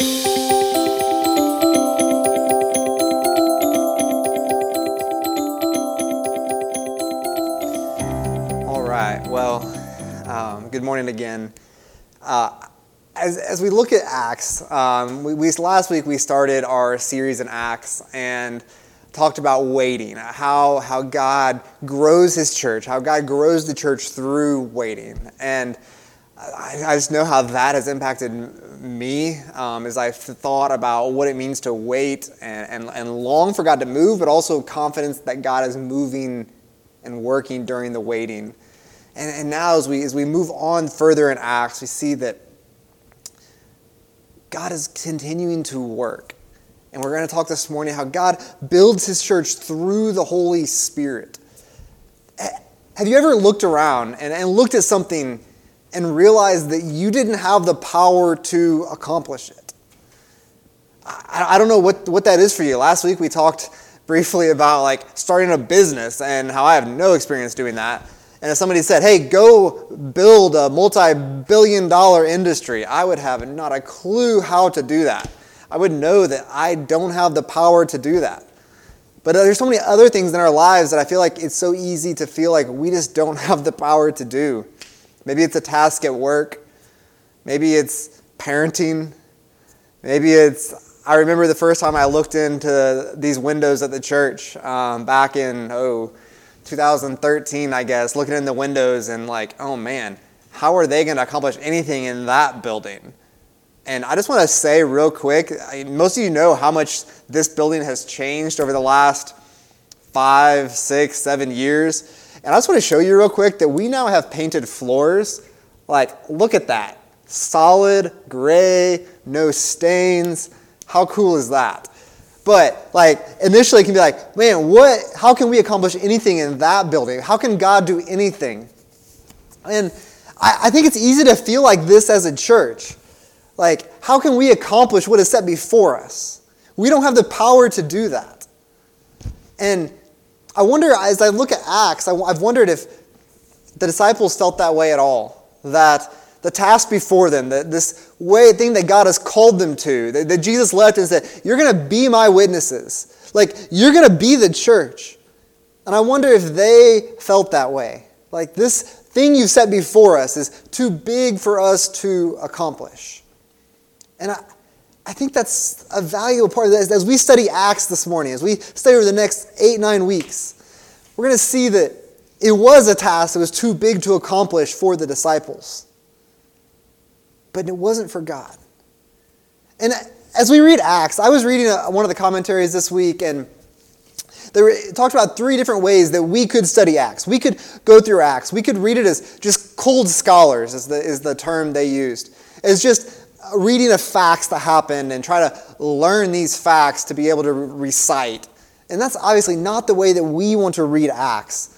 All right. Well, um, good morning again. Uh, as, as we look at Acts, um, we, we, last week we started our series in Acts and talked about waiting, how, how God grows his church, how God grows the church through waiting. And I, I just know how that has impacted me um, as I've thought about what it means to wait and, and, and long for God to move, but also confidence that God is moving and working during the waiting. And, and now, as we, as we move on further in Acts, we see that God is continuing to work. And we're going to talk this morning how God builds his church through the Holy Spirit. Have you ever looked around and, and looked at something and realize that you didn't have the power to accomplish it? I, I don't know what, what that is for you. Last week we talked briefly about like starting a business and how I have no experience doing that. And if somebody said, hey, go build a multi billion dollar industry, I would have not a clue how to do that. I would know that I don't have the power to do that. But there's so many other things in our lives that I feel like it's so easy to feel like we just don't have the power to do. Maybe it's a task at work. Maybe it's parenting. Maybe it's, I remember the first time I looked into these windows at the church um, back in, oh, 2013, I guess, looking in the windows and like, oh man, how are they going to accomplish anything in that building? And I just want to say real quick most of you know how much this building has changed over the last five, six, seven years. And I just want to show you real quick that we now have painted floors. Like, look at that. Solid, gray, no stains. How cool is that? But like initially it can be like, man, what how can we accomplish anything in that building? How can God do anything? And I, I think it's easy to feel like this as a church. Like, how can we accomplish what is set before us? We don't have the power to do that. And I wonder, as I look at Acts, I've wondered if the disciples felt that way at all. That the task before them, the, this way thing that God has called them to, that, that Jesus left and said, You're going to be my witnesses. Like, you're going to be the church. And I wonder if they felt that way. Like, this thing you've set before us is too big for us to accomplish. And I, I think that's a valuable part of this. As we study Acts this morning, as we study over the next eight, nine weeks, we're going to see that it was a task that was too big to accomplish for the disciples but it wasn't for God. And as we read Acts, I was reading a, one of the commentaries this week, and they talked about three different ways that we could study Acts. We could go through Acts. We could read it as just cold scholars, is the, is the term they used. It's just reading of facts that happened and try to learn these facts to be able to recite. And that's obviously not the way that we want to read Acts.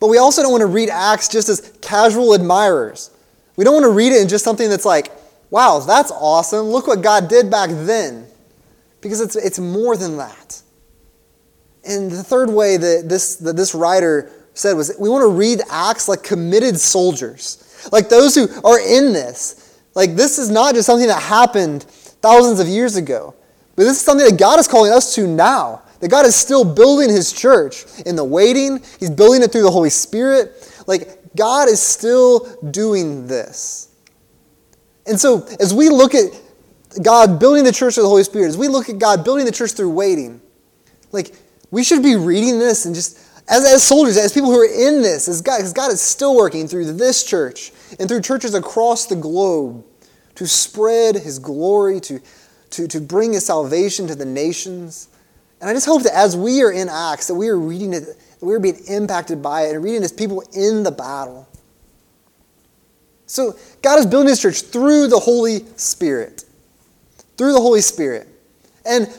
But we also don't want to read Acts just as casual admirers. We don't want to read it in just something that's like, wow, that's awesome. Look what God did back then. Because it's, it's more than that. And the third way that this, that this writer said was we want to read Acts like committed soldiers, like those who are in this. Like, this is not just something that happened thousands of years ago, but this is something that God is calling us to now. That God is still building his church in the waiting, he's building it through the Holy Spirit. Like, God is still doing this. And so, as we look at God building the church with the Holy Spirit, as we look at God building the church through waiting, like, we should be reading this and just, as, as soldiers, as people who are in this, as God, because God is still working through this church and through churches across the globe to spread his glory, to, to, to bring his salvation to the nations. And I just hope that as we are in Acts, that we are reading it we're being impacted by it and reading as people in the battle. So God is building his church through the Holy Spirit. Through the Holy Spirit. And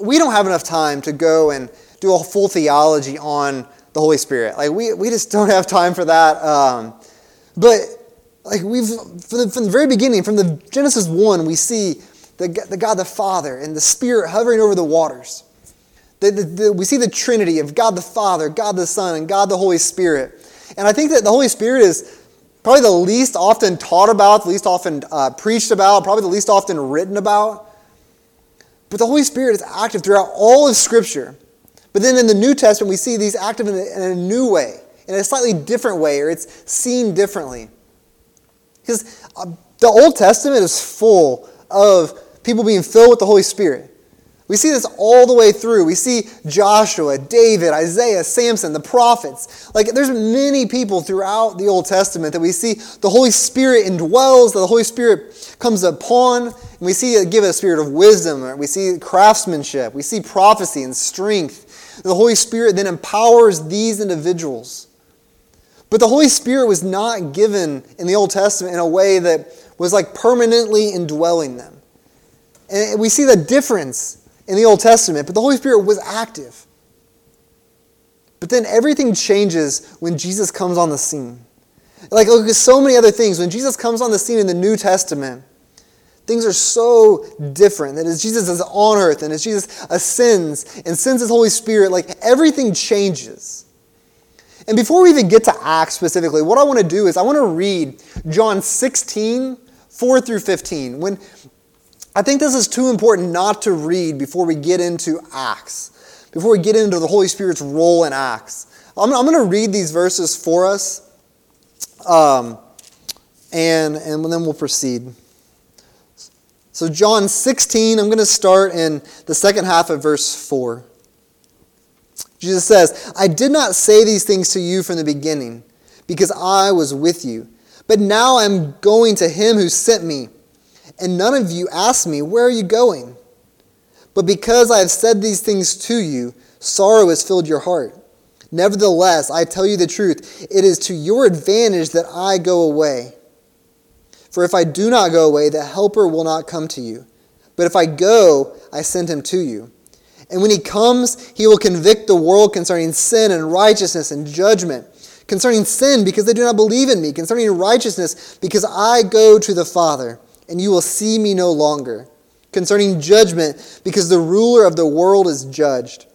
we don't have enough time to go and do a full theology on the Holy Spirit. Like we, we just don't have time for that. Um, but like we've from the, from the very beginning, from the Genesis 1, we see the, the God the Father and the Spirit hovering over the waters. The, the, the, we see the Trinity of God the Father, God the Son, and God the Holy Spirit. And I think that the Holy Spirit is probably the least often taught about, the least often uh, preached about, probably the least often written about. But the Holy Spirit is active throughout all of Scripture. But then in the New Testament, we see these active in in a new way, in a slightly different way, or it's seen differently. Because uh, the Old Testament is full of people being filled with the Holy Spirit. We see this all the way through. We see Joshua, David, Isaiah, Samson, the prophets. Like there's many people throughout the Old Testament that we see the Holy Spirit indwells, that the Holy Spirit comes upon, and we see it give a spirit of wisdom. We see craftsmanship. We see prophecy and strength. The Holy Spirit then empowers these individuals. But the Holy Spirit was not given in the Old Testament in a way that was like permanently indwelling them. And we see the difference in the Old Testament, but the Holy Spirit was active. But then everything changes when Jesus comes on the scene. Like, look at so many other things. When Jesus comes on the scene in the New Testament, things are so different. That as Jesus is on earth and as Jesus ascends and sends his Holy Spirit, like everything changes. And before we even get to Acts specifically, what I want to do is I want to read John 16, 4 through 15. When I think this is too important not to read before we get into Acts, before we get into the Holy Spirit's role in Acts. I'm, I'm going to read these verses for us, um, and, and then we'll proceed. So, John 16, I'm going to start in the second half of verse 4. Jesus says, I did not say these things to you from the beginning, because I was with you. But now I'm going to him who sent me and none of you asked me, Where are you going? But because I have said these things to you, sorrow has filled your heart. Nevertheless, I tell you the truth, it is to your advantage that I go away. For if I do not go away, the Helper will not come to you. But if I go, I send him to you. And when he comes, he will convict the world concerning sin and righteousness and judgment. Concerning sin, because they do not believe in me. Concerning righteousness, because I go to the Father and you will see me no longer. Concerning judgment, because the ruler of the world is judged.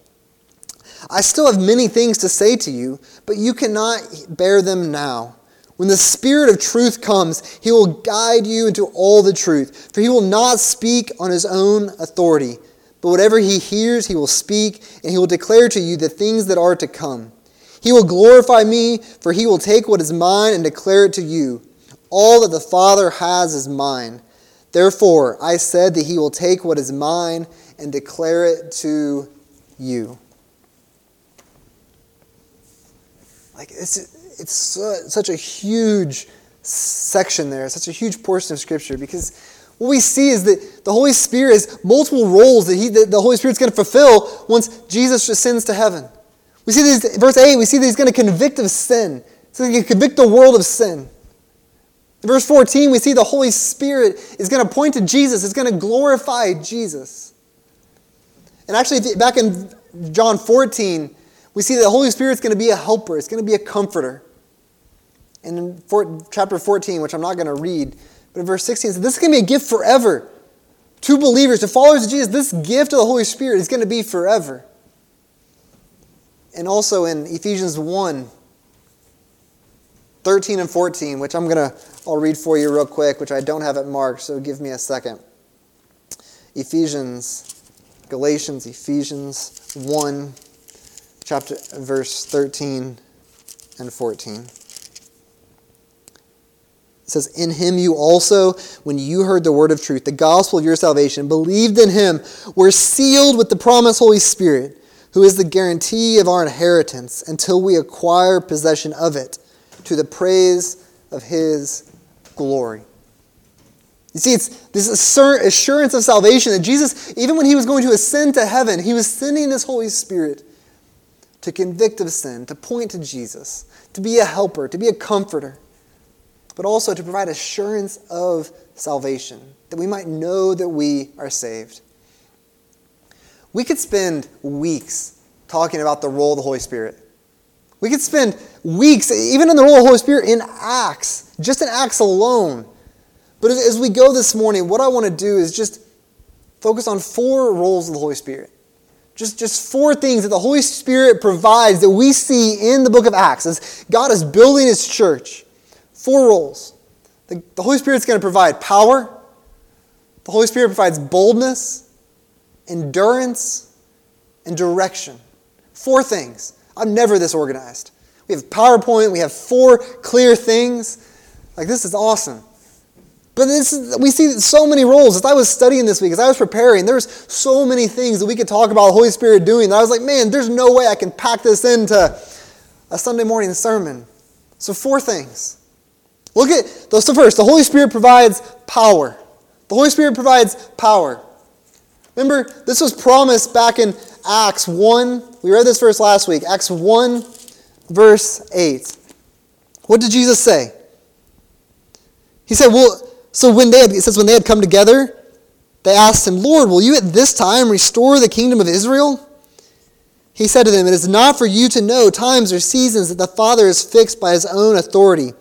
I still have many things to say to you, but you cannot bear them now. When the Spirit of truth comes, he will guide you into all the truth, for he will not speak on his own authority, but whatever he hears, he will speak, and he will declare to you the things that are to come. He will glorify me, for he will take what is mine and declare it to you. All that the Father has is mine. Therefore, I said that he will take what is mine and declare it to you. Like, it's, it's such a huge section there, such a huge portion of Scripture, because what we see is that the Holy Spirit has multiple roles that, he, that the Holy Spirit's going to fulfill once Jesus ascends to heaven. We see these, verse 8, we see that he's going to convict of sin. So he can convict the world of sin. In verse 14, we see the Holy Spirit is going to point to Jesus, it's going to glorify Jesus. And actually, back in John 14, we see that the Holy Spirit is going to be a helper, it's going to be a comforter. And in chapter 14, which I'm not going to read, but verse 16, says, This is going to be a gift forever. To believers, to followers of Jesus, this gift of the Holy Spirit is going to be forever. And also in Ephesians 1, 13 and 14, which I'm going to I'll read for you real quick, which I don't have it marked, so give me a second. Ephesians, Galatians, Ephesians 1, chapter verse 13 and 14. It says, In him you also, when you heard the word of truth, the gospel of your salvation, believed in him, were sealed with the promised Holy Spirit, who is the guarantee of our inheritance until we acquire possession of it to the praise of his glory. You see, it's this assurance of salvation that Jesus, even when he was going to ascend to heaven, he was sending this Holy Spirit to convict of sin, to point to Jesus, to be a helper, to be a comforter, but also to provide assurance of salvation, that we might know that we are saved. We could spend weeks talking about the role of the Holy Spirit. We could spend weeks, even in the role of the Holy Spirit, in Acts, just in Acts alone. But as we go this morning, what I want to do is just focus on four roles of the Holy Spirit. Just, just four things that the Holy Spirit provides that we see in the book of Acts as God is building his church. Four roles. The, the Holy Spirit's going to provide power, the Holy Spirit provides boldness, endurance, and direction. Four things. I'm never this organized. We have PowerPoint, we have four clear things. Like, this is awesome. But this is, we see so many roles. As I was studying this week, as I was preparing, there's so many things that we could talk about the Holy Spirit doing that I was like, man, there's no way I can pack this into a Sunday morning sermon. So, four things. Look at those. So, first, the Holy Spirit provides power. The Holy Spirit provides power. Remember, this was promised back in Acts 1. We read this verse last week. Acts 1, verse 8. What did Jesus say? He said, Well, so when they had, it says, when they had come together, they asked him, Lord, will you at this time restore the kingdom of Israel? He said to them, It is not for you to know times or seasons that the Father is fixed by his own authority,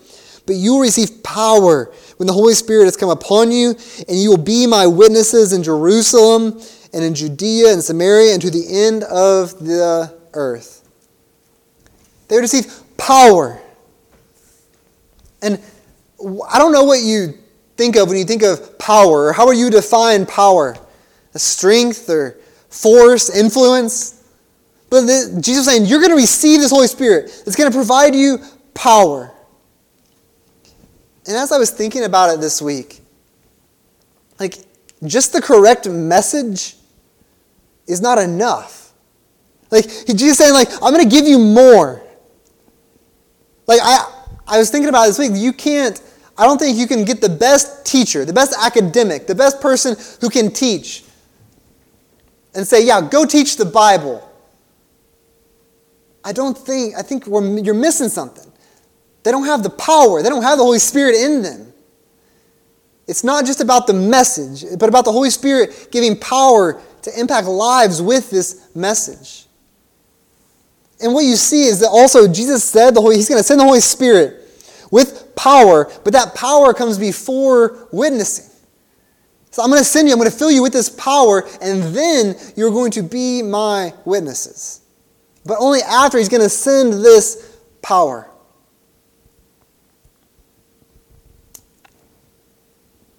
but you will receive power when the Holy Spirit has come upon you, and you will be my witnesses in Jerusalem and in Judea and Samaria and to the end of the earth. They would receive power. And I don't know what you think of when you think of power. How are you define power? A strength or force, influence? But Jesus saying, you're going to receive this Holy Spirit. It's going to provide you power. And as I was thinking about it this week, like, just the correct message is not enough. Like, Jesus saying, like, I'm going to give you more. Like, I, I was thinking about this week, you can't, I don't think you can get the best teacher, the best academic, the best person who can teach and say, yeah, go teach the Bible. I don't think, I think you're missing something. They don't have the power, they don't have the Holy Spirit in them. It's not just about the message, but about the Holy Spirit giving power to impact lives with this message. And what you see is that also Jesus said the Holy, He's going to send the Holy Spirit with power, but that power comes before witnessing. So I'm going to send you, I'm going to fill you with this power, and then you're going to be my witnesses. But only after He's going to send this power.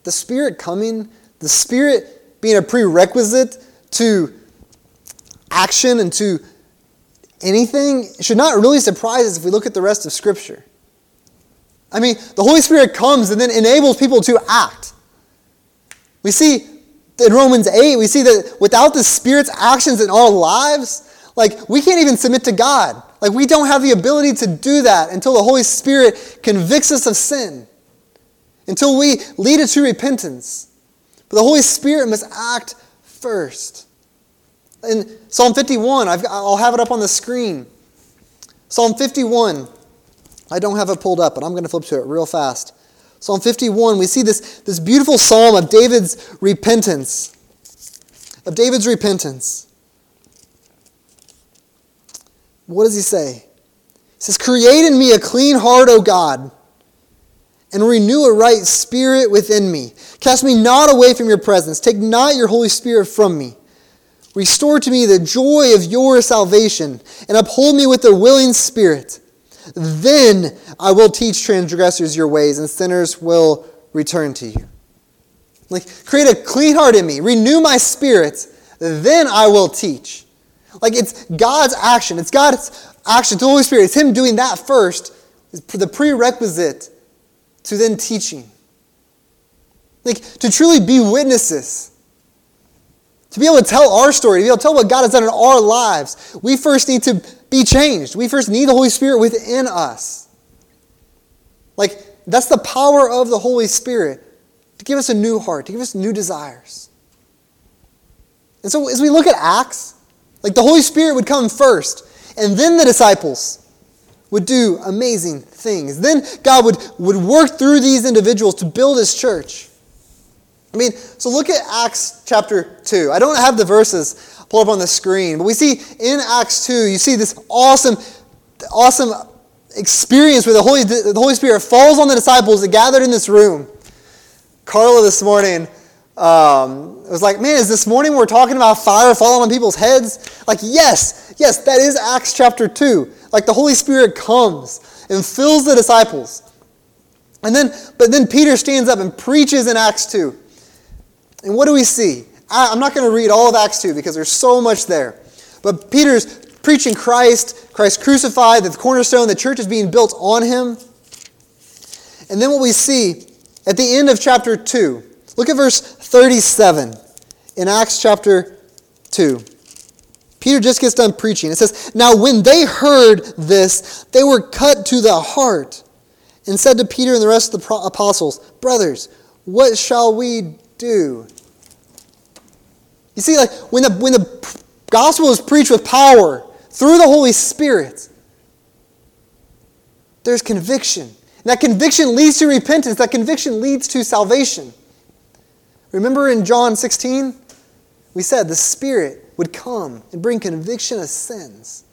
The Spirit coming, the Spirit being a prerequisite to action and to anything should not really surprise us if we look at the rest of Scripture. I mean, the Holy Spirit comes and then enables people to act. We see in Romans 8, we see that without the Spirit's actions in our lives, like we can't even submit to God. Like we don't have the ability to do that until the Holy Spirit convicts us of sin until we lead it to repentance. But the Holy Spirit must act first. In Psalm 51, i will have it up on the screen. Psalm 51, I don't have it pulled up, but I'm going to flip to it real fast. Psalm 51, we see this, this beautiful psalm of David's repentance. Of David's repentance. What does he say? He says, Create in me a clean heart, O God and renew a right spirit within me. Cast me not away from your presence. Take not your Holy Spirit from me. Restore to me the joy of your salvation, and uphold me with a willing spirit. Then I will teach transgressors your ways, and sinners will return to you. Like, create a clean heart in me, renew my spirit, then I will teach. Like, it's God's action. It's God's action to the Holy Spirit. It's Him doing that first, the prerequisite to then teaching. Like, to truly be witnesses, to be able to tell our story, to be able to tell what God has done in our lives, we first need to be changed. We first need the Holy Spirit within us. Like, that's the power of the Holy Spirit to give us a new heart, to give us new desires. And so, as we look at Acts, like the Holy Spirit would come first, and then the disciples would do amazing things. Then God would, would work through these individuals to build his church. I mean, so look at Acts chapter 2. I don't have the verses pulled up on the screen, but we see in Acts 2, you see this awesome, awesome experience where the Holy, the Holy Spirit falls on the disciples that gathered in this room. Carla this morning um, was like, man, is this morning we're talking about fire falling on people's heads? Like, yes, yes, that is Acts chapter 2. Like the Holy Spirit comes and fills the disciples. And then, but then Peter stands up and preaches in Acts 2. And what do we see? I, am not going to read all of Acts 2 because there's so much there. But Peter's preaching Christ, Christ crucified, the cornerstone, the church is being built on him. And then what we see at the end of chapter 2, look at verse 37 in Acts chapter 2. Peter just gets done preaching. It says, Now when they heard this, they were cut to the heart and said to Peter and the rest of the apostles, Brothers, what shall we do? You see, like when the, when the gospel is preached with power through the Holy Spirit, there's conviction. And that conviction leads to repentance. That conviction leads to salvation. Remember in John 16? We said the Spirit would come and bring conviction of sins.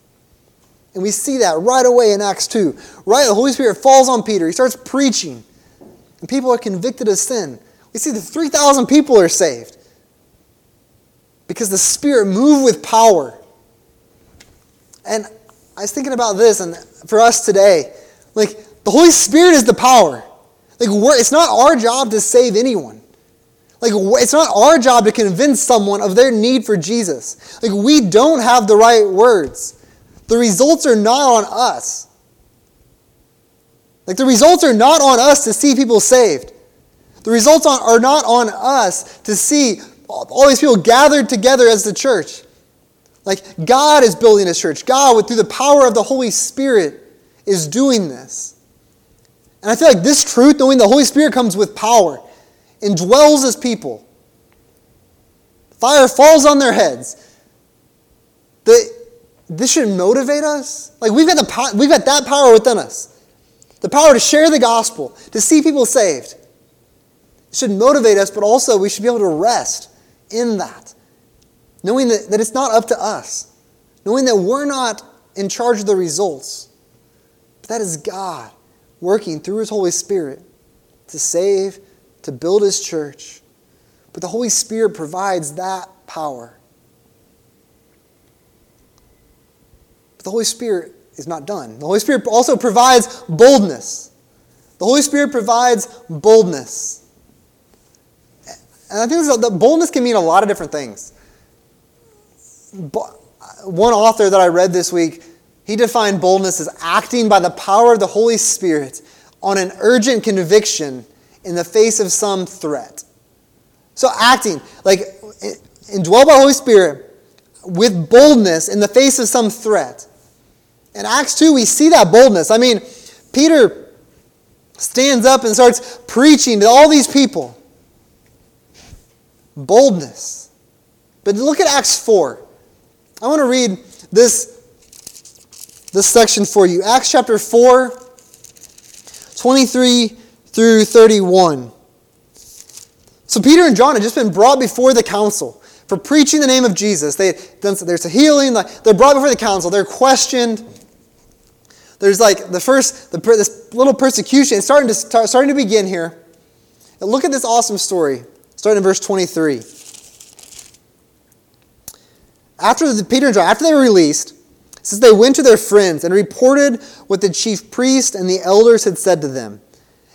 And we see that right away in Acts 2. Right, the Holy Spirit falls on Peter. He starts preaching. And people are convicted of sin. We see the 3,000 people are saved. Because the Spirit moved with power. And I was thinking about this, and for us today, like, the Holy Spirit is the power. Like, it's not our job to save anyone. Like, it's not our job to convince someone of their need for Jesus. Like, we don't have the right words. The results are not on us. Like, the results are not on us to see people saved. The results are not on us to see all these people gathered together as the church. Like, God is building His church. God, through the power of the Holy Spirit, is doing this. And I feel like this truth, knowing the Holy Spirit comes with power, indwells his people. Fire falls on their heads. The, this should motivate us. Like we've got, the, we've got that power within us. The power to share the gospel, to see people saved. It should motivate us, but also we should be able to rest in that. Knowing that, that it's not up to us. Knowing that we're not in charge of the results. But that is God working through His Holy Spirit to save to build his church. But the Holy Spirit provides that power. But the Holy Spirit is not done. The Holy Spirit also provides boldness. The Holy Spirit provides boldness. And I think that boldness can mean a lot of different things. One author that I read this week, he defined boldness as acting by the power of the Holy Spirit on an urgent conviction in the face of some threat. So, acting, like indwelled by Holy Spirit with boldness in the face of some threat. In Acts 2, we see that boldness. I mean, Peter stands up and starts preaching to all these people. Boldness. But look at Acts 4. I want to read this, this section for you. Acts chapter 4, 23 through 31. So Peter and John had just been brought before the council for preaching the name of Jesus. They done, there's a healing. They're brought before the council. They're questioned. There's like the first, the, this little persecution. It's starting to, start, starting to begin here. And look at this awesome story, starting in verse 23. After the, Peter and John, after they were released, says they went to their friends and reported what the chief priest and the elders had said to them.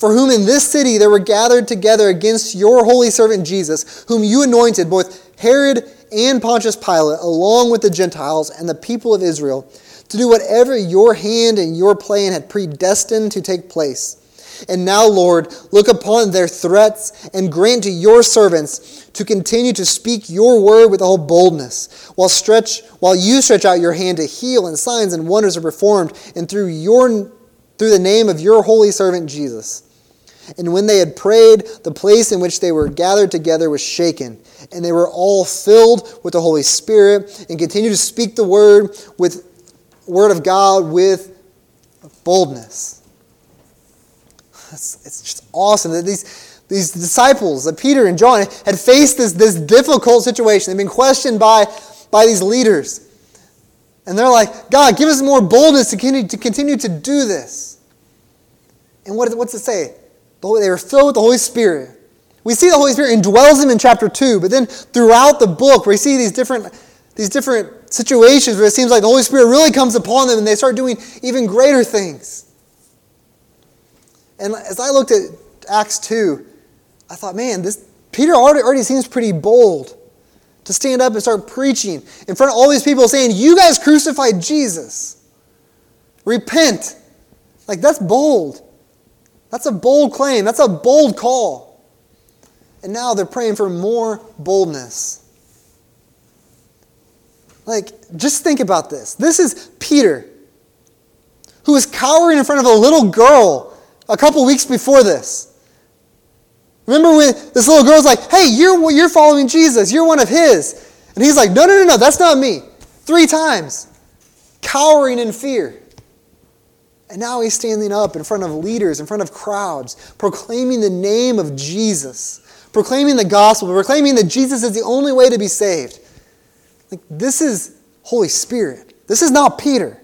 for whom in this city there were gathered together against your holy servant Jesus, whom you anointed, both Herod and Pontius Pilate, along with the Gentiles and the people of Israel, to do whatever your hand and your plan had predestined to take place. And now, Lord, look upon their threats and grant to your servants to continue to speak your word with all boldness, while stretch while you stretch out your hand to heal, and signs and wonders are performed, and through your through the name of your holy servant Jesus. And when they had prayed, the place in which they were gathered together was shaken, and they were all filled with the Holy Spirit and continued to speak the word with word of God with boldness. It's, it's just awesome that these these disciples, that Peter and John, had faced this, this difficult situation. They've been questioned by, by these leaders. And they're like, God, give us more boldness to continue to, continue to do this. And what, what's it say? They were filled with the Holy Spirit. We see the Holy Spirit indwells them in chapter 2, but then throughout the book, we see these different, these different situations where it seems like the Holy Spirit really comes upon them and they start doing even greater things. And as I looked at Acts 2, I thought, man, this Peter already, already seems pretty bold to stand up and start preaching in front of all these people saying, You guys crucified Jesus. Repent. Like, that's bold. That's a bold claim. That's a bold call. And now they're praying for more boldness. Like, just think about this. This is Peter, who was cowering in front of a little girl a couple weeks before this. Remember when this little girl's like, hey, you're, you're following Jesus, you're one of his. And he's like, no, no, no, no, that's not me. Three times, cowering in fear. And now he's standing up in front of leaders, in front of crowds, proclaiming the name of Jesus, proclaiming the gospel, proclaiming that Jesus is the only way to be saved. Like, this is Holy Spirit. This is not Peter.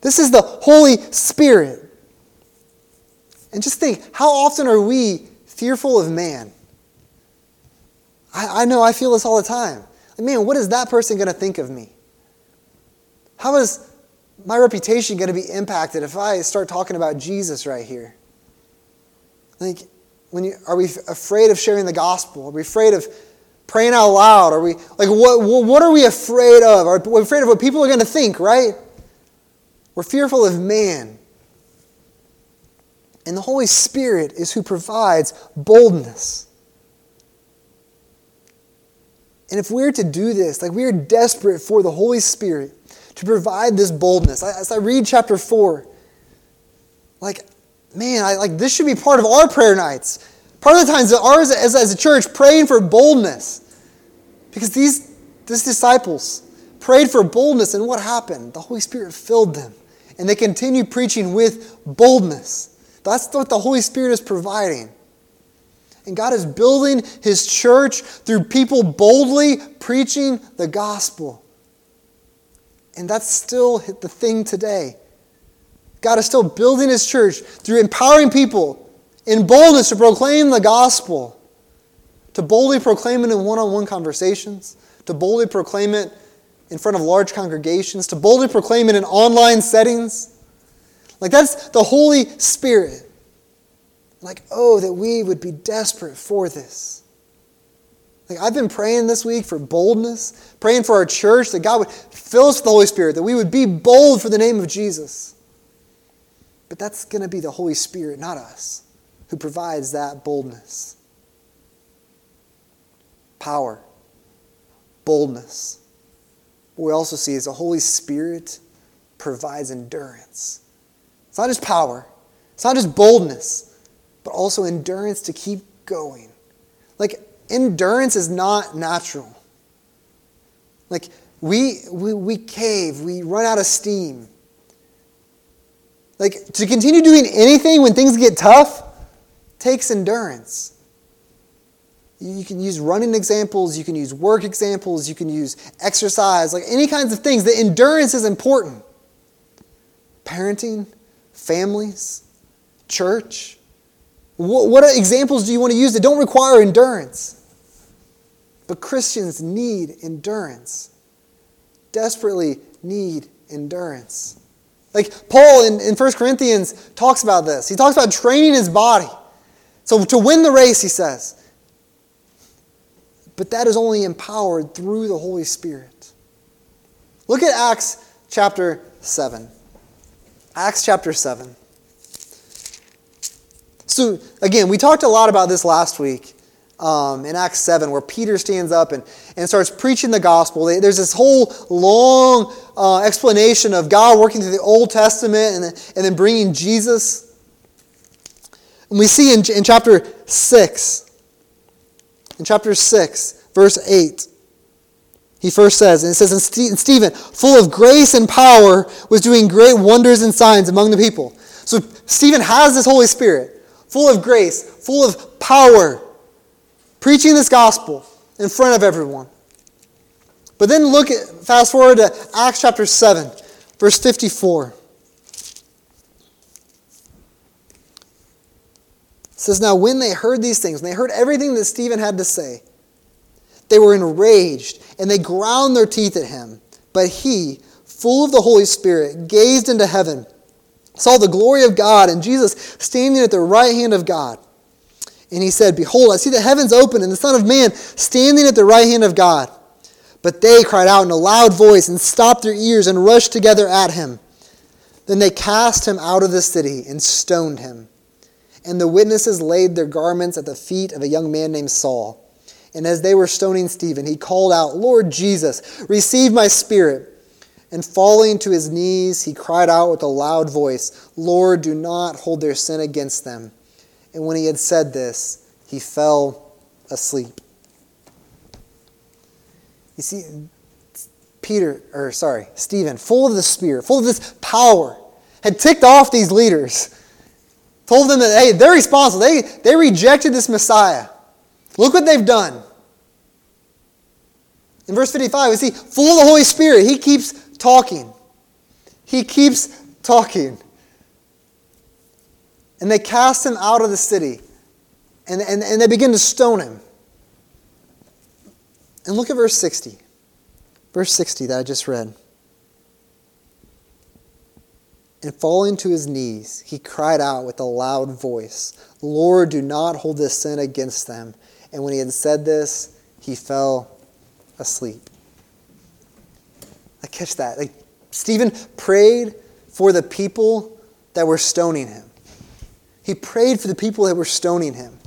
This is the Holy Spirit. And just think how often are we fearful of man? I, I know I feel this all the time. Like, man, what is that person going to think of me? How is my reputation going to be impacted if I start talking about Jesus right here? Like, when you, are we afraid of sharing the gospel? Are we afraid of praying out loud? Are we like what? What are we afraid of? Are we afraid of what people are going to think? Right? We're fearful of man. And the Holy Spirit is who provides boldness. And if we're to do this, like we are desperate for the Holy Spirit to provide this boldness. As I read chapter 4, like, man, I, like this should be part of our prayer nights. Part of the times that ours as, as a church praying for boldness. Because these, these disciples prayed for boldness, and what happened? The Holy Spirit filled them. And they continue preaching with boldness. That's what the Holy Spirit is providing. And God is building His church through people boldly preaching the gospel. And that's still the thing today. God is still building His church through empowering people in boldness to proclaim the gospel, to boldly proclaim it in one on one conversations, to boldly proclaim it in front of large congregations, to boldly proclaim it in online settings. Like, that's the Holy Spirit. Like, oh, that we would be desperate for this. Like, I've been praying this week for boldness, praying for our church, that God would fill us with the Holy Spirit, that we would be bold for the name of Jesus. But that's going to be the Holy Spirit, not us, who provides that boldness. Power, boldness. What we also see is the Holy Spirit provides endurance. It's not just power, it's not just boldness, but also endurance to keep going. Like, endurance is not natural. Like, we, we, we cave, we run out of steam. Like, to continue doing anything when things get tough takes endurance. You can use running examples, you can use work examples, you can use exercise, like any kinds of things. The endurance is important. Parenting, families, church? What, what examples do you want to use that don't require endurance? But Christians need endurance, desperately need endurance. Like Paul in, in 1 Corinthians talks about this. He talks about training his body. So to win the race, he says. But that is only empowered through the Holy Spirit. Look at Acts chapter 7. Acts chapter 7. So, again, we talked a lot about this last week um, in Acts 7, where Peter stands up and, and starts preaching the gospel. There's this whole long uh, explanation of God working through the Old Testament and, and then bringing Jesus. And we see in, in chapter 6, in chapter 6, verse 8, he first says, and it says, And Stephen, full of grace and power, was doing great wonders and signs among the people. So Stephen has this Holy Spirit, full of grace, full of power, preaching this gospel in front of everyone. But then look at, fast forward to Acts chapter 7, verse 54. It says, Now when they heard these things, when they heard everything that Stephen had to say, they were enraged and they ground their teeth at him. But he, full of the Holy Spirit, gazed into heaven, saw the glory of God, and Jesus standing at the right hand of God. And he said, Behold, I see the heavens open and the Son of Man standing at the right hand of God. But they cried out in a loud voice and stopped their ears and rushed together at him. Then they cast him out of the city and stoned him. And the witnesses laid their garments at the feet of a young man named Saul. And as they were stoning Stephen, he called out, Lord Jesus, receive my spirit. And falling to his knees, he cried out with a loud voice, Lord, do not hold their sin against them. And when he had said this, he fell asleep. You see, Peter, or sorry, Stephen, full of the Spirit, full of this power, had ticked off these leaders, told them that, hey, they're responsible. They, they rejected this Messiah. Look what they've done. In verse 55, we see full of the Holy Spirit. He keeps talking. He keeps talking. And they cast him out of the city. And, and, and they begin to stone him. And look at verse 60. Verse 60 that I just read. And falling to his knees, he cried out with a loud voice, Lord, do not hold this sin against them. And when he had said this, he fell asleep. I catch that. Like Stephen prayed for the people that were stoning him. He prayed for the people that were stoning him.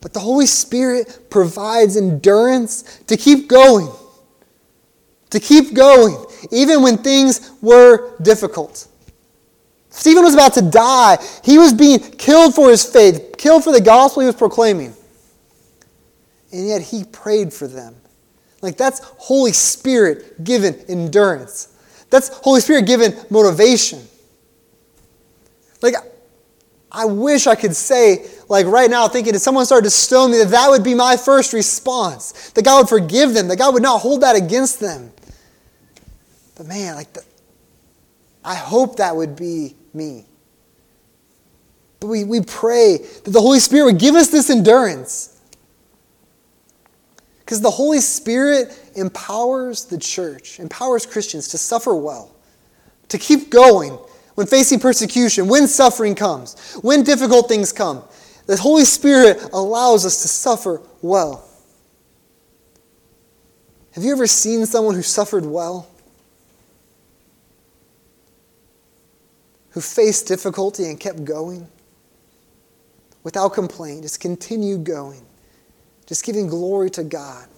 But the Holy Spirit provides endurance to keep going. To keep going, even when things were difficult. Stephen was about to die. He was being killed for his faith, killed for the gospel he was proclaiming. And yet he prayed for them. Like that's Holy Spirit given endurance. That's Holy Spirit given motivation. Like, I wish I could say, like right now, thinking if someone started to stone me, that that would be my first response. That God would forgive them, that God would not hold that against them. But man, like, the, I hope that would be me. But we, we pray that the Holy Spirit would give us this endurance. Because the Holy Spirit empowers the church, empowers Christians to suffer well, to keep going when facing persecution, when suffering comes, when difficult things come. The Holy Spirit allows us to suffer well. Have you ever seen someone who suffered well? Who faced difficulty and kept going? Without complaint, just continued going, just giving glory to God.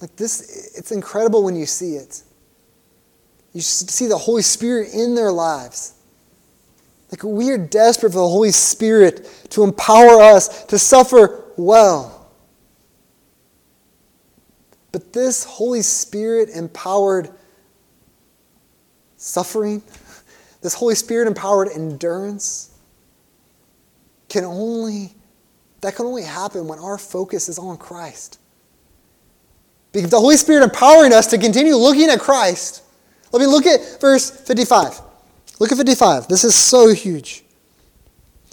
Like this, it's incredible when you see it. You see the Holy Spirit in their lives. Like we are desperate for the Holy Spirit to empower us to suffer well. But this Holy Spirit empowered suffering, this Holy Spirit empowered endurance can only that can only happen when our focus is on Christ. Because the Holy Spirit empowering us to continue looking at Christ let me look at verse 55. Look at 55. This is so huge.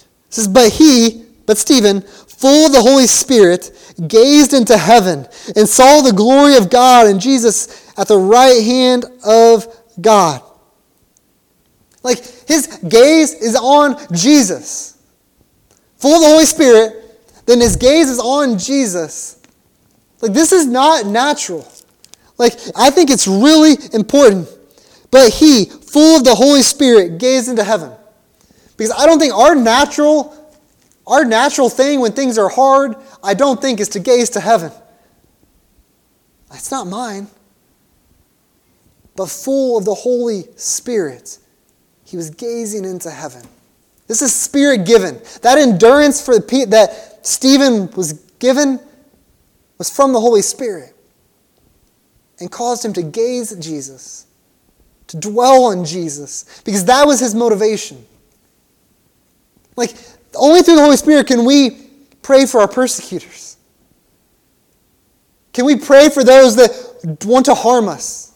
It says, But he, but Stephen, full of the Holy Spirit, gazed into heaven and saw the glory of God and Jesus at the right hand of God. Like his gaze is on Jesus. Full of the Holy Spirit, then his gaze is on Jesus. Like this is not natural. Like I think it's really important but he, full of the Holy Spirit, gazed into heaven. Because I don't think our natural, our natural thing when things are hard, I don't think is to gaze to heaven. That's not mine. But full of the Holy Spirit, he was gazing into heaven. This is spirit given. That endurance for the, that Stephen was given was from the Holy Spirit and caused him to gaze at Jesus to dwell on Jesus, because that was his motivation. Like, Only through the Holy Spirit can we pray for our persecutors. Can we pray for those that want to harm us?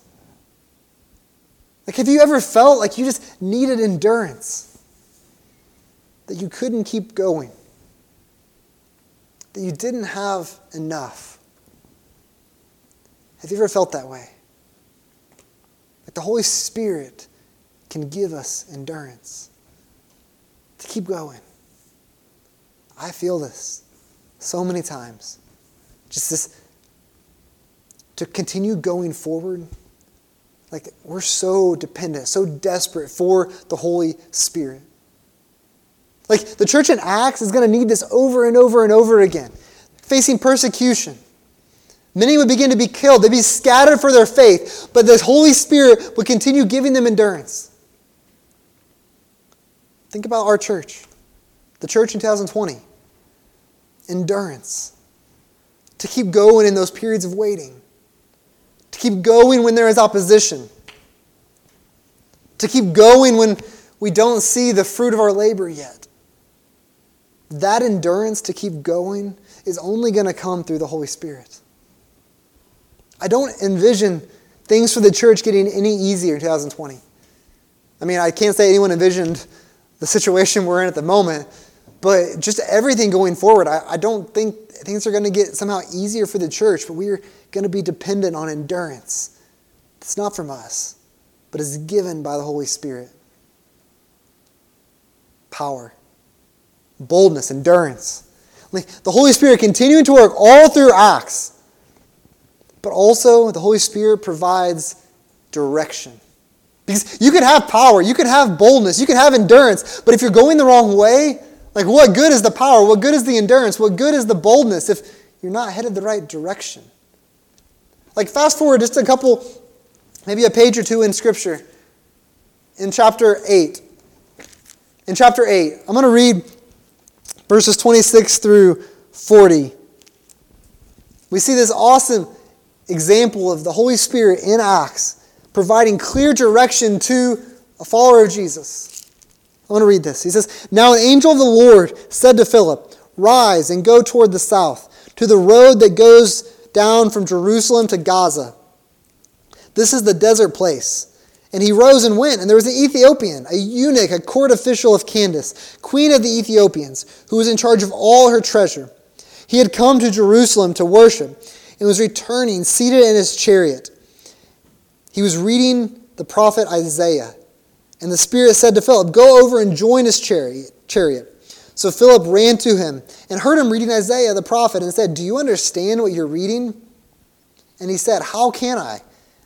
Like, have you ever felt like you just needed endurance? That you couldn't keep going? That you didn't have enough? Have you ever felt that way? The Holy Spirit can give us endurance to keep going. I feel this so many times. Just this to continue going forward. Like we're so dependent, so desperate for the Holy Spirit. Like the church in Acts is going to need this over and over and over again, facing persecution. Many would begin to be killed, they'd be scattered for their faith, but the Holy Spirit would continue giving them endurance. Think about our church, the church in 2020. Endurance. To keep going in those periods of waiting. To keep going when there is opposition. To keep going when we don't see the fruit of our labor yet. That endurance to keep going is only going to come through the Holy Spirit. I don't envision things for the church getting any easier in 2020. I mean, I can't say anyone envisioned the situation we're in at the moment, but just everything going forward, I, I don't think things are going to get somehow easier for the church, but we're going to be dependent on endurance. It's not from us, but is given by the Holy Spirit. Power, boldness, endurance. The Holy Spirit continuing to work all through Acts but also the Holy Spirit provides direction. Because you can have power, you can have boldness, you can have endurance, but if you're going the wrong way, like what good is the power? What good is the endurance? What good is the boldness if you're not headed the right direction? Like fast forward just a couple, maybe a page or two in Scripture, in chapter 8. In chapter 8, I'm going to read verses 26 through 40. We see this awesome example of the Holy Spirit in Acts providing clear direction to a follower of Jesus. I want to read this. He says, Now an angel of the Lord said to Philip, Rise and go toward the south, to the road that goes down from Jerusalem to Gaza. This is the desert place. And he rose and went, and there was an Ethiopian, a eunuch, a court official of Candace, queen of the Ethiopians, who was in charge of all her treasure. He had come to Jerusalem to worship and was returning, seated in his chariot. He was reading the prophet Isaiah. And the Spirit said to Philip, Go over and join his chariot. So Philip ran to him and heard him reading Isaiah the prophet and said, Do you understand what you're reading? And he said, How can I,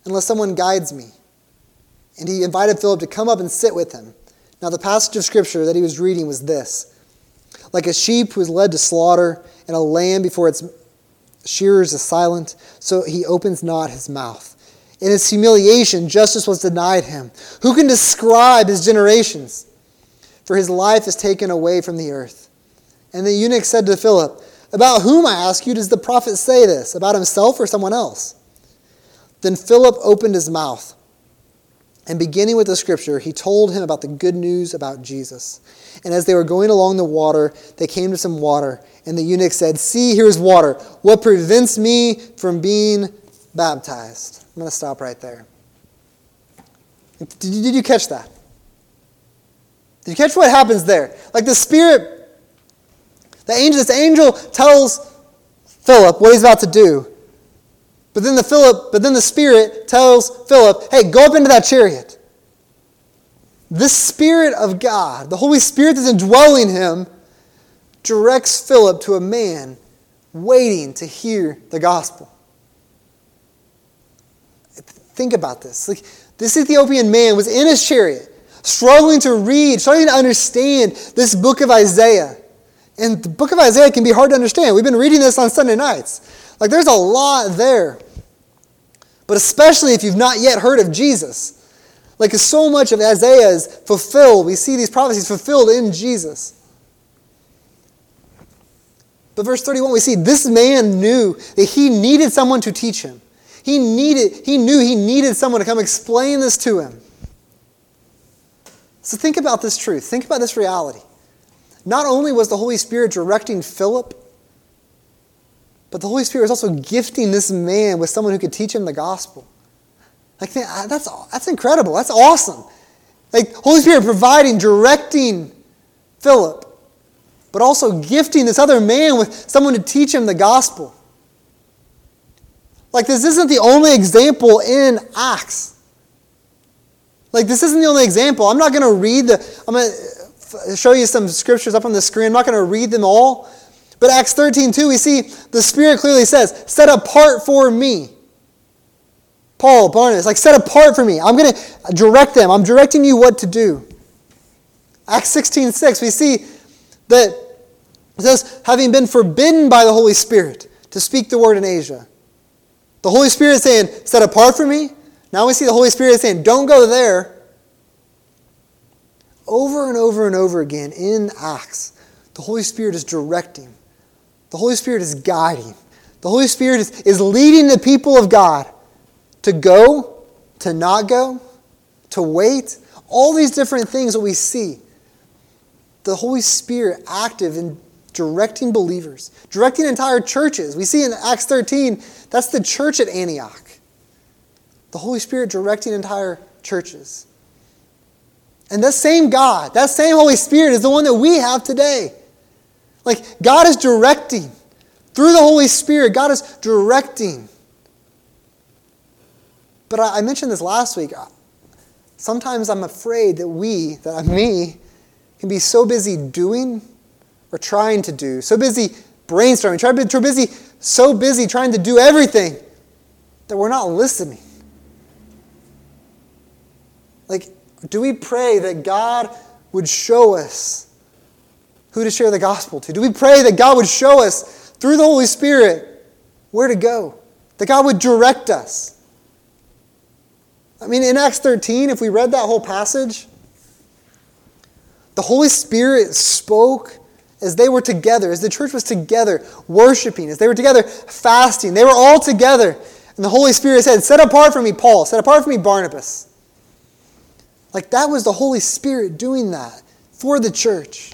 unless someone guides me? And he invited Philip to come up and sit with him. Now, the passage of scripture that he was reading was this Like a sheep who is led to slaughter, and a lamb before its shearers is silent, so he opens not his mouth. In his humiliation, justice was denied him. Who can describe his generations? For his life is taken away from the earth. And the eunuch said to Philip, About whom, I ask you, does the prophet say this? About himself or someone else? Then Philip opened his mouth. And beginning with the scripture, he told him about the good news about Jesus. And as they were going along the water, they came to some water. And the eunuch said, See, here's water. What prevents me from being baptized? I'm going to stop right there. Did you, did you catch that? Did you catch what happens there? Like the Spirit, the angel, this angel tells Philip what he's about to do. But then the Philip, but then the Spirit tells Philip, hey, go up into that chariot. The Spirit of God, the Holy Spirit that's indwelling him, directs Philip to a man waiting to hear the gospel. Think about this. Like, this Ethiopian man was in his chariot, struggling to read, struggling to understand this book of Isaiah. And the book of Isaiah can be hard to understand. We've been reading this on Sunday nights. Like, there's a lot there. But especially if you've not yet heard of Jesus. Like, so much of Isaiah is fulfilled. We see these prophecies fulfilled in Jesus. But verse 31, we see this man knew that he needed someone to teach him. He needed, he knew he needed someone to come explain this to him. So think about this truth. Think about this reality. not only was the Holy Spirit directing Philip, but the Holy Spirit was also gifting this man with someone who could teach him the gospel. Like, that's, that's incredible. That's awesome. Like, Holy Spirit providing, directing Philip, but also gifting this other man with someone to teach him the gospel. Like, this isn't the only example in Acts. Like, this isn't the only example. I'm not going to read the, I'm going to uh, show you some scriptures up on the screen. I'm not going to read them all. But Acts 13, 2, we see the Spirit clearly says, set apart for me. Paul, Barnabas, like set apart for me. I'm going to direct them. I'm directing you what to do. Acts 16, 6, we see that says, having been forbidden by the Holy Spirit to speak the word in Asia. The Holy Spirit is saying, set apart for me. Now we see the Holy Spirit is saying, don't go there. Over and over and over again in Acts, the Holy Spirit is directing, the Holy Spirit is guiding, the Holy Spirit is, is leading the people of God to go, to not go, to wait. All these different things that we see. The Holy Spirit active in directing believers, directing entire churches. We see in Acts 13, that's the church at Antioch. The Holy Spirit directing entire churches. And that same God, that same Holy Spirit is the one that we have today. Like, God is directing. Through the Holy Spirit, God is directing. But I mentioned this last week. Sometimes I'm afraid that we, that me, can be so busy doing or trying to do, so busy brainstorming, try to be busy, so busy trying to do everything that we're not listening. Like, do we pray that God would show us who to share the gospel to? Do we pray that God would show us through the Holy Spirit where to go? That God would direct us? I mean, in Acts 13, if we read that whole passage, the Holy Spirit spoke as they were together, as the church was together worshiping, as they were together fasting. They were all together. And the Holy Spirit said, Set apart for me, Paul. Set apart for me, Barnabas. Like that was the Holy Spirit doing that for the church.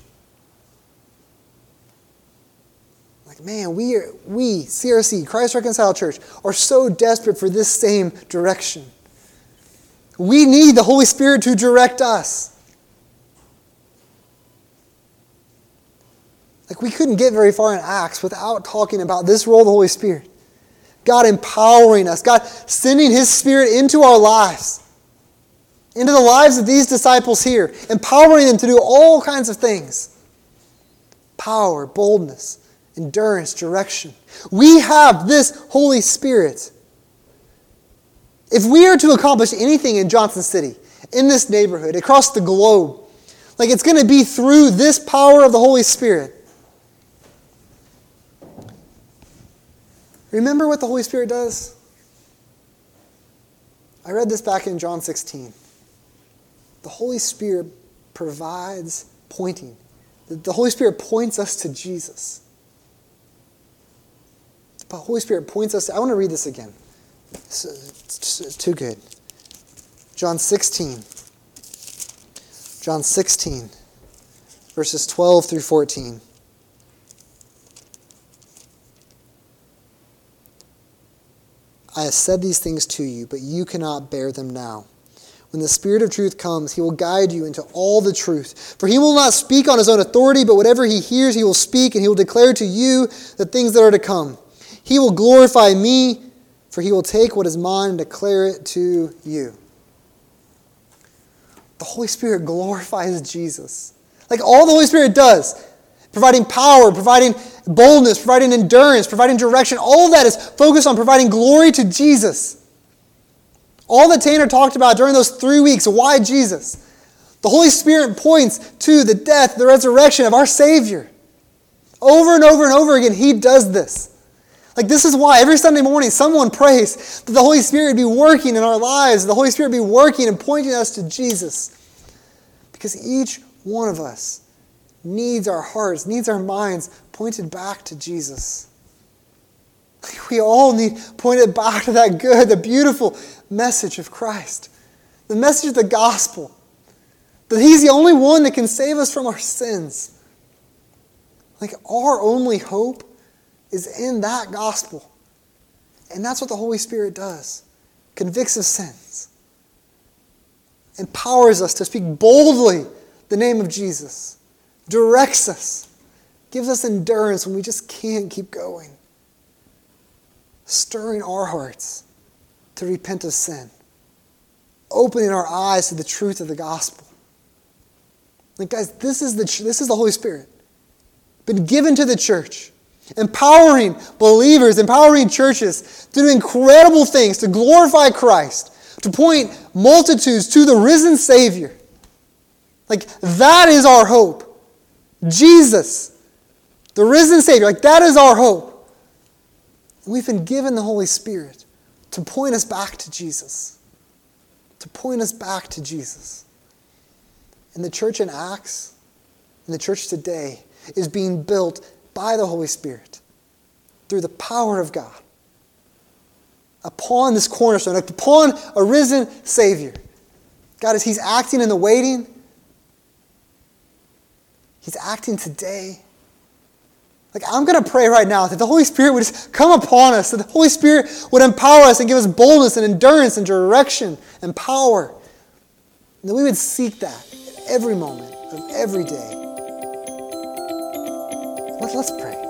Like, man, we, are, we, CRC, Christ Reconciled Church, are so desperate for this same direction. We need the Holy Spirit to direct us. Like, we couldn't get very far in Acts without talking about this role of the Holy Spirit. God empowering us, God sending His Spirit into our lives into the lives of these disciples here, empowering them to do all kinds of things power, boldness, endurance, direction. We have this Holy Spirit. If we are to accomplish anything in Johnson City, in this neighborhood, across the globe, like it's going to be through this power of the Holy Spirit. Remember what the Holy Spirit does? I read this back in John 16 the Holy Spirit provides pointing. The Holy Spirit points us to Jesus. The Holy Spirit points us. To, I want to read this again. It's, it's too good. John 16. John 16, verses 12 through 14. I have said these things to you, but you cannot bear them now. When the Spirit of truth comes, he will guide you into all the truth. For he will not speak on his own authority, but whatever he hears, he will speak, and he will declare to you the things that are to come. He will glorify me, for he will take what is mine and declare it to you. The Holy Spirit glorifies Jesus. Like all the Holy Spirit does, providing power, providing boldness, providing endurance, providing direction, all of that is focused on providing glory to Jesus. All that Tanner talked about during those three weeks, why Jesus? The Holy Spirit points to the death, the resurrection of our Savior. Over and over and over again, He does this. Like, this is why every Sunday morning someone prays that the Holy Spirit be working in our lives, the Holy Spirit be working and pointing us to Jesus. Because each one of us needs our hearts, needs our minds pointed back to Jesus. We all need pointed back to that good, the beautiful message of Christ, the message of the gospel, that He's the only one that can save us from our sins. Like our only hope is in that gospel. And that's what the Holy Spirit does convicts of sins, empowers us to speak boldly the name of Jesus, directs us, gives us endurance when we just can't keep going, stirring our hearts to repent of sin, opening our eyes to the truth of the gospel. Like, guys, this is the, this is the Holy Spirit, been given to the church empowering believers, empowering churches to do incredible things to glorify Christ, to point multitudes to the risen Savior. Like, that is our hope. Jesus, the risen Savior, like, that is our hope. we've been given the Holy Spirit to point us back to Jesus, to point us back to Jesus. And the church in Acts, and the church today, is being built by the Holy Spirit through the power of God upon this cornerstone, upon a risen Savior. God, as He's acting in the waiting, He's acting today. Like, I'm going to pray right now that the Holy Spirit would just come upon us, that the Holy Spirit would empower us and give us boldness and endurance and direction and power. And that we would seek that every moment of every day. Let's, let's pray.